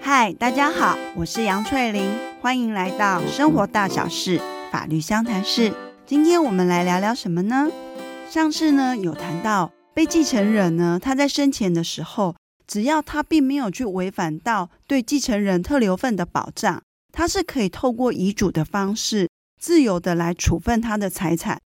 嗨，大家好，我是杨翠玲，欢迎来到生活大小事法律相谈室。今天我们来聊聊什么呢？上次呢有谈到被继承人呢，他在生前的时候，只要他并没有去违反到对继承人特留份的保障，他是可以透过遗嘱的方式，自由的来处分他的财产。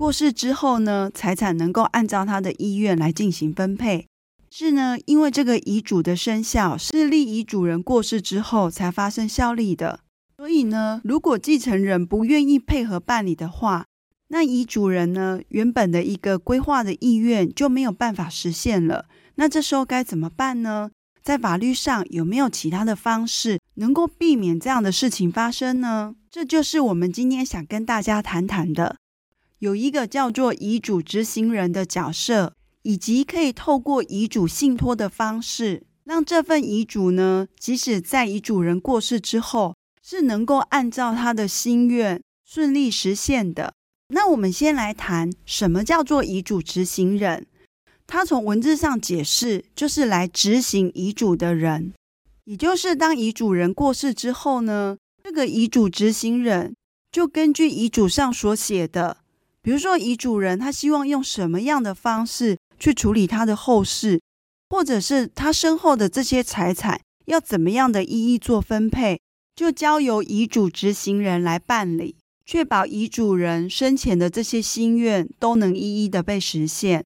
过世之后呢，财产能够按照他的意愿来进行分配。是呢，因为这个遗嘱的生效是立遗嘱人过世之后才发生效力的，所以呢，如果继承人不愿意配合办理的话，那遗嘱人呢，原本的一个规划的意愿就没有办法实现了。那这时候该怎么办呢？在法律上有没有其他的方式能够避免这样的事情发生呢？这就是我们今天想跟大家谈谈的。有一个叫做遗嘱执行人的角色，以及可以透过遗嘱信托的方式，让这份遗嘱呢，即使在遗嘱人过世之后，是能够按照他的心愿顺利实现的。那我们先来谈什么叫做遗嘱执行人。他从文字上解释，就是来执行遗嘱的人，也就是当遗嘱人过世之后呢，这个遗嘱执行人就根据遗嘱上所写的。比如说，遗嘱人他希望用什么样的方式去处理他的后事，或者是他身后的这些财产要怎么样的一一做分配，就交由遗嘱执行人来办理，确保遗嘱人生前的这些心愿都能一一的被实现。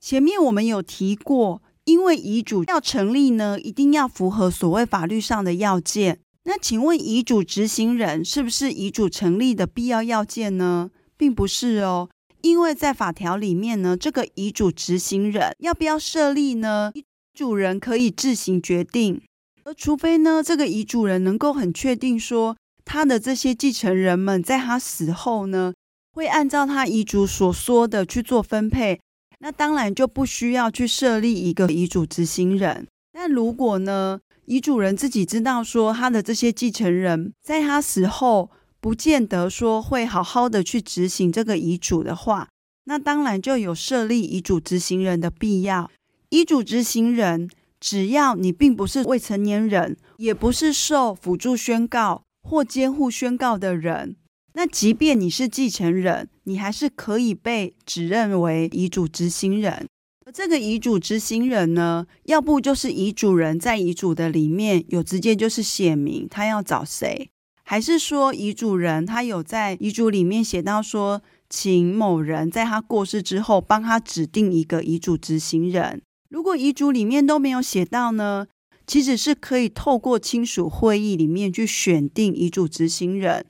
前面我们有提过，因为遗嘱要成立呢，一定要符合所谓法律上的要件。那请问，遗嘱执行人是不是遗嘱成立的必要要件呢？并不是哦，因为在法条里面呢，这个遗嘱执行人要不要设立呢？遗嘱人可以自行决定，而除非呢，这个遗嘱人能够很确定说，他的这些继承人们在他死后呢，会按照他遗嘱所说的去做分配，那当然就不需要去设立一个遗嘱执行人。但如果呢，遗嘱人自己知道说，他的这些继承人在他死后，不见得说会好好的去执行这个遗嘱的话，那当然就有设立遗嘱执行人的必要。遗嘱执行人，只要你并不是未成年人，也不是受辅助宣告或监护宣告的人，那即便你是继承人，你还是可以被指认为遗嘱执行人。而这个遗嘱执行人呢，要不就是遗嘱人在遗嘱的里面有直接就是写明他要找谁。还是说遗嘱人他有在遗嘱里面写到说，请某人在他过世之后帮他指定一个遗嘱执行人。如果遗嘱里面都没有写到呢，其实是可以透过亲属会议里面去选定遗嘱执行人。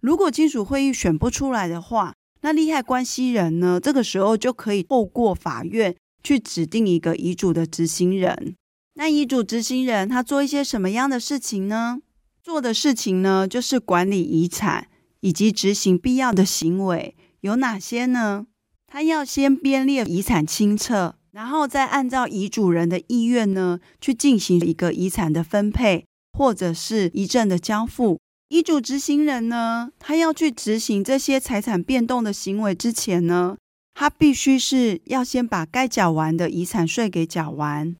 如果亲属会议选不出来的话，那利害关系人呢，这个时候就可以透过法院去指定一个遗嘱的执行人。那遗嘱执行人他做一些什么样的事情呢？做的事情呢，就是管理遗产以及执行必要的行为有哪些呢？他要先编列遗产清册，然后再按照遗嘱人的意愿呢，去进行一个遗产的分配，或者是遗赠的交付。遗嘱执行人呢，他要去执行这些财产变动的行为之前呢，他必须是要先把该缴完的遗产税给缴完。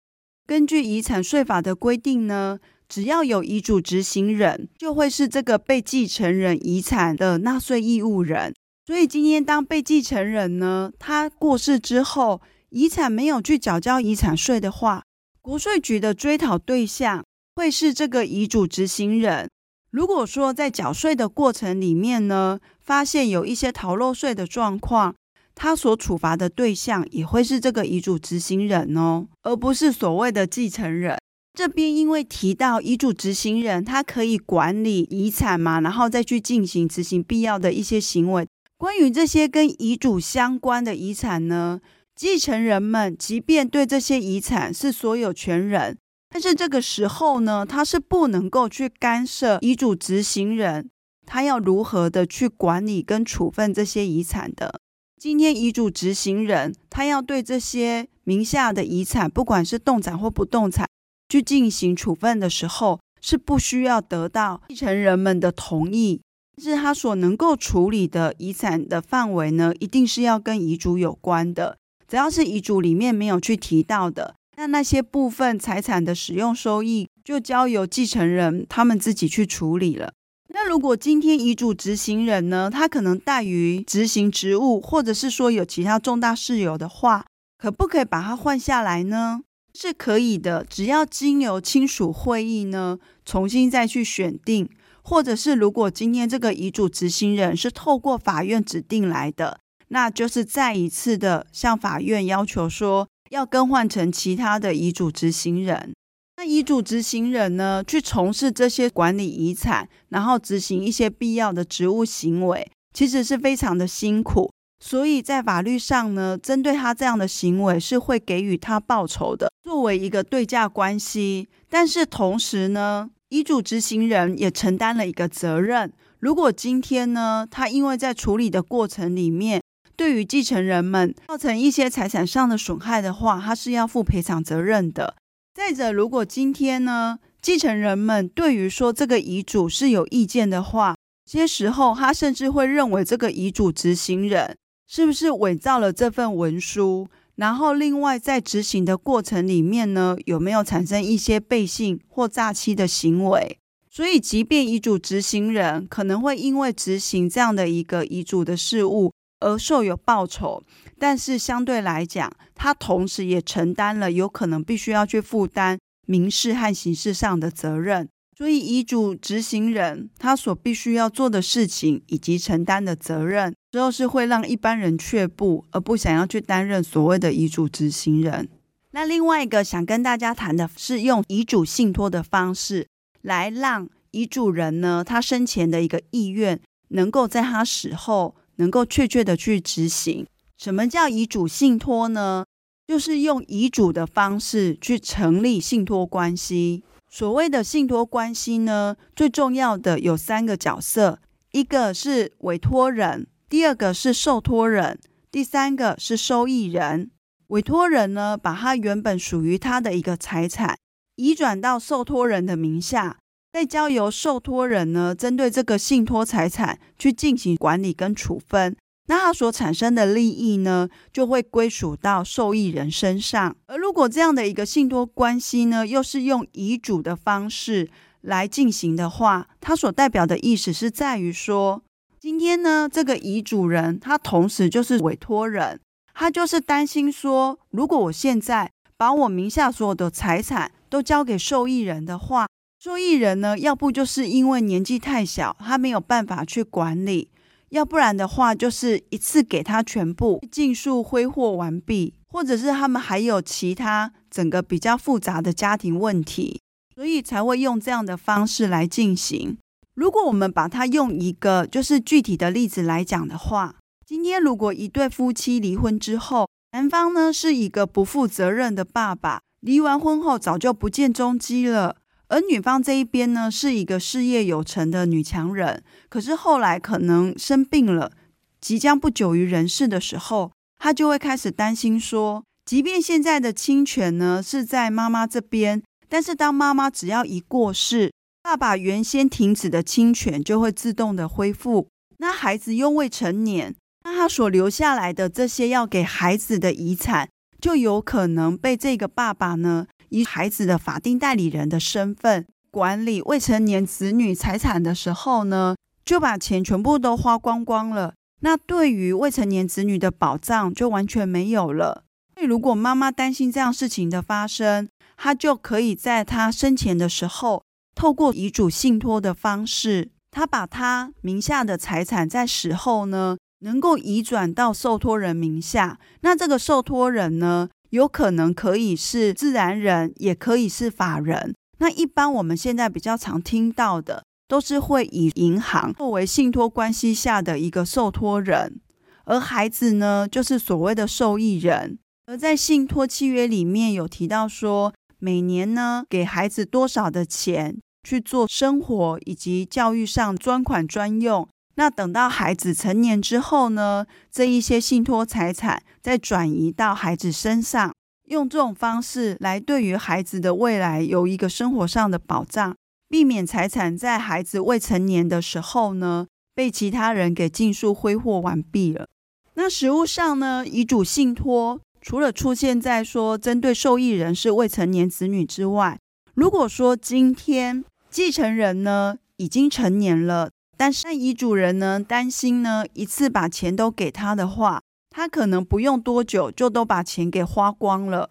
根据遗产税法的规定呢。只要有遗嘱执行人，就会是这个被继承人遗产的纳税义务人。所以今天当被继承人呢，他过世之后，遗产没有去缴交遗产税的话，国税局的追讨对象会是这个遗嘱执行人。如果说在缴税的过程里面呢，发现有一些逃漏税的状况，他所处罚的对象也会是这个遗嘱执行人哦，而不是所谓的继承人。这边因为提到遗嘱执行人，他可以管理遗产嘛，然后再去进行执行必要的一些行为。关于这些跟遗嘱相关的遗产呢，继承人们即便对这些遗产是所有权人，但是这个时候呢，他是不能够去干涉遗嘱执行人，他要如何的去管理跟处分这些遗产的。今天遗嘱执行人，他要对这些名下的遗产，不管是动产或不动产，去进行处分的时候，是不需要得到继承人们的同意，但是他所能够处理的遗产的范围呢，一定是要跟遗嘱有关的。只要是遗嘱里面没有去提到的，那那些部分财产的使用收益，就交由继承人他们自己去处理了。那如果今天遗嘱执行人呢，他可能怠于执行职务，或者是说有其他重大事由的话，可不可以把他换下来呢？是可以的，只要经由亲属会议呢，重新再去选定，或者是如果今天这个遗嘱执行人是透过法院指定来的，那就是再一次的向法院要求说要更换成其他的遗嘱执行人。那遗嘱执行人呢，去从事这些管理遗产，然后执行一些必要的职务行为，其实是非常的辛苦。所以在法律上呢，针对他这样的行为是会给予他报酬的，作为一个对价关系。但是同时呢，遗嘱执行人也承担了一个责任。如果今天呢，他因为在处理的过程里面，对于继承人们造成一些财产上的损害的话，他是要负赔偿责任的。再者，如果今天呢，继承人们对于说这个遗嘱是有意见的话，些时候他甚至会认为这个遗嘱执行人。是不是伪造了这份文书？然后，另外在执行的过程里面呢，有没有产生一些背信或诈欺的行为？所以，即便遗嘱执行人可能会因为执行这样的一个遗嘱的事务而受有报酬，但是相对来讲，他同时也承担了有可能必须要去负担民事和刑事上的责任。所以，遗嘱执行人他所必须要做的事情以及承担的责任，之后是会让一般人却步，而不想要去担任所谓的遗嘱执行人。那另外一个想跟大家谈的是，用遗嘱信托的方式来让遗嘱人呢，他生前的一个意愿，能够在他死后能够确切的去执行。什么叫遗嘱信托呢？就是用遗嘱的方式去成立信托关系。所谓的信托关系呢，最重要的有三个角色，一个是委托人，第二个是受托人，第三个是受益人。委托人呢，把他原本属于他的一个财产移转到受托人的名下，再交由受托人呢，针对这个信托财产去进行管理跟处分。那它所产生的利益呢，就会归属到受益人身上。而如果这样的一个信托关系呢，又是用遗嘱的方式来进行的话，它所代表的意思是在于说，今天呢，这个遗嘱人他同时就是委托人，他就是担心说，如果我现在把我名下所有的财产都交给受益人的话，受益人呢，要不就是因为年纪太小，他没有办法去管理。要不然的话，就是一次给他全部尽数挥霍完毕，或者是他们还有其他整个比较复杂的家庭问题，所以才会用这样的方式来进行。如果我们把它用一个就是具体的例子来讲的话，今天如果一对夫妻离婚之后，男方呢是一个不负责任的爸爸，离完婚后早就不见踪迹了。而女方这一边呢，是一个事业有成的女强人，可是后来可能生病了，即将不久于人世的时候，她就会开始担心说，即便现在的亲权呢是在妈妈这边，但是当妈妈只要一过世，爸爸原先停止的亲权就会自动的恢复。那孩子又未成年，那他所留下来的这些要给孩子的遗产，就有可能被这个爸爸呢，以孩子的法定代理人的身份管理未成年子女财产的时候呢，就把钱全部都花光光了。那对于未成年子女的保障就完全没有了。所以，如果妈妈担心这样事情的发生，她就可以在她生前的时候，透过遗嘱信托的方式，她把她名下的财产在死后呢，能够移转到受托人名下。那这个受托人呢，有可能可以是自然人，也可以是法人。那一般我们现在比较常听到的，都是会以银行作为信托关系下的一个受托人，而孩子呢，就是所谓的受益人。而在信托契约里面有提到说，每年呢给孩子多少的钱去做生活以及教育上专款专用。那等到孩子成年之后呢，这一些信托财产再转移到孩子身上，用这种方式来对于孩子的未来有一个生活上的保障，避免财产在孩子未成年的时候呢被其他人给尽数挥霍完毕了。那实务上呢，遗嘱信托除了出现在说针对受益人是未成年子女之外，如果说今天继承人呢已经成年了，但是遗嘱人呢担心呢一次把钱都给他的话，他可能不用多久就都把钱给花光了。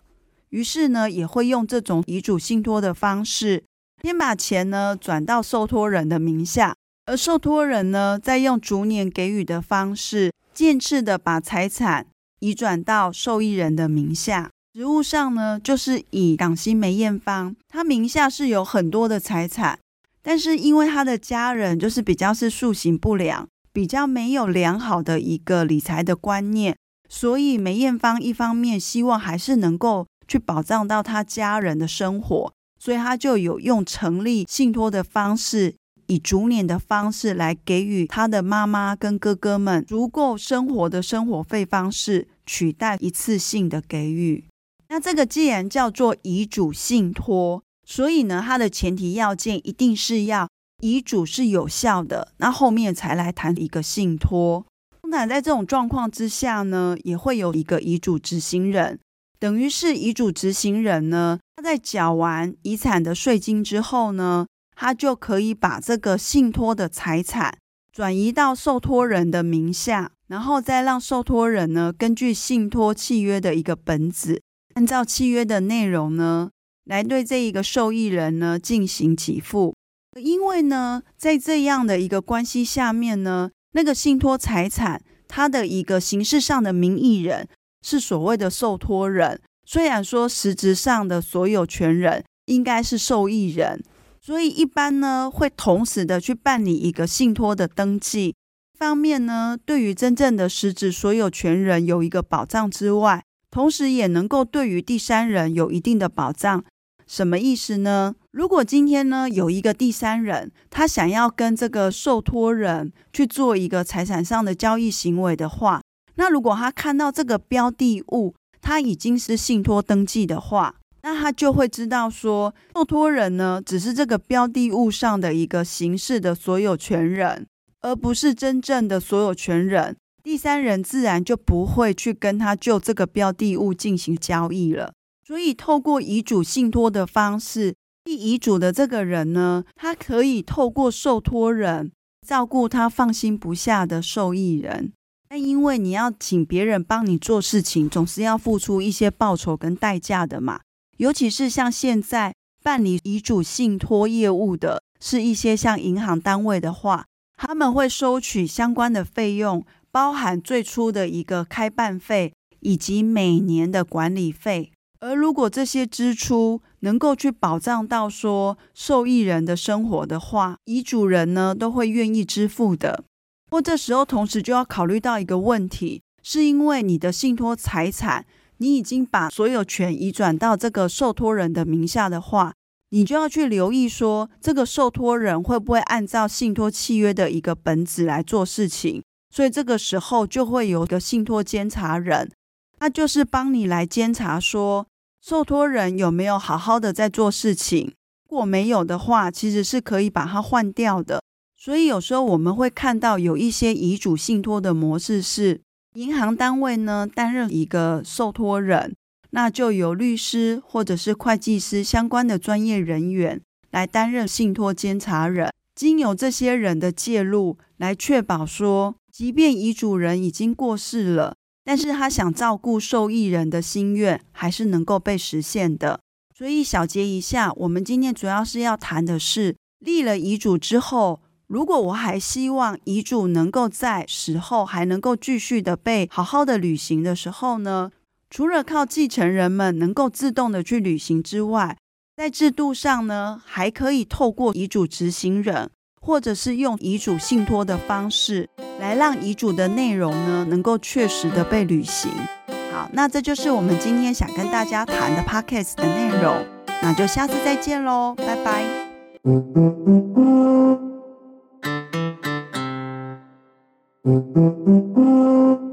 于是呢，也会用这种遗嘱信托的方式，先把钱呢转到受托人的名下，而受托人呢，再用逐年给予的方式，渐次的把财产移转到受益人的名下。实务上呢，就是以港星梅艳芳，他名下是有很多的财产，但是因为他的家人就是比较是素行不良，比较没有良好的一个理财的观念，所以梅艳芳一方面希望还是能够。去保障到他家人的生活，所以他就有用成立信托的方式，以逐年的方式来给予他的妈妈跟哥哥们足够生活的生活费方式，取代一次性的给予。那这个既然叫做遗嘱信托，所以呢，它的前提要件一定是要遗嘱是有效的，那后面才来谈一个信托。通常在这种状况之下呢，也会有一个遗嘱执行人。等于是遗嘱执行人呢，他在缴完遗产的税金之后呢，他就可以把这个信托的财产转移到受托人的名下，然后再让受托人呢，根据信托契约的一个本子，按照契约的内容呢，来对这一个受益人呢进行给付。因为呢，在这样的一个关系下面呢，那个信托财产它的一个形式上的名义人。是所谓的受托人，虽然说实质上的所有权人应该是受益人，所以一般呢会同时的去办理一个信托的登记。方面呢，对于真正的实质所有权人有一个保障之外，同时也能够对于第三人有一定的保障。什么意思呢？如果今天呢有一个第三人，他想要跟这个受托人去做一个财产上的交易行为的话，那如果他看到这个标的物，他已经是信托登记的话，那他就会知道说，受托人呢只是这个标的物上的一个形式的所有权人，而不是真正的所有权人。第三人自然就不会去跟他就这个标的物进行交易了。所以，透过遗嘱信托的方式，立遗嘱的这个人呢，他可以透过受托人照顾他放心不下的受益人。但因为你要请别人帮你做事情，总是要付出一些报酬跟代价的嘛。尤其是像现在办理遗嘱信托业务的，是一些像银行单位的话，他们会收取相关的费用，包含最初的一个开办费以及每年的管理费。而如果这些支出能够去保障到说受益人的生活的话，遗嘱人呢都会愿意支付的。不过这时候，同时就要考虑到一个问题，是因为你的信托财产，你已经把所有权移转到这个受托人的名下的话，你就要去留意说，这个受托人会不会按照信托契约的一个本子来做事情。所以这个时候就会有个信托监察人，他就是帮你来监察说，受托人有没有好好的在做事情。如果没有的话，其实是可以把它换掉的。所以有时候我们会看到有一些遗嘱信托的模式是，银行单位呢担任一个受托人，那就由律师或者是会计师相关的专业人员来担任信托监察人，经由这些人的介入，来确保说，即便遗嘱人已经过世了，但是他想照顾受益人的心愿还是能够被实现的。所以小结一下，我们今天主要是要谈的是立了遗嘱之后。如果我还希望遗嘱能够在死后还能够继续的被好好的履行的时候呢，除了靠继承人们能够自动的去履行之外，在制度上呢，还可以透过遗嘱执行人，或者是用遗嘱信托的方式，来让遗嘱的内容呢能够确实的被履行。好，那这就是我们今天想跟大家谈的 Pockets 的内容，那就下次再见喽，拜拜。嗯嗯嗯嗯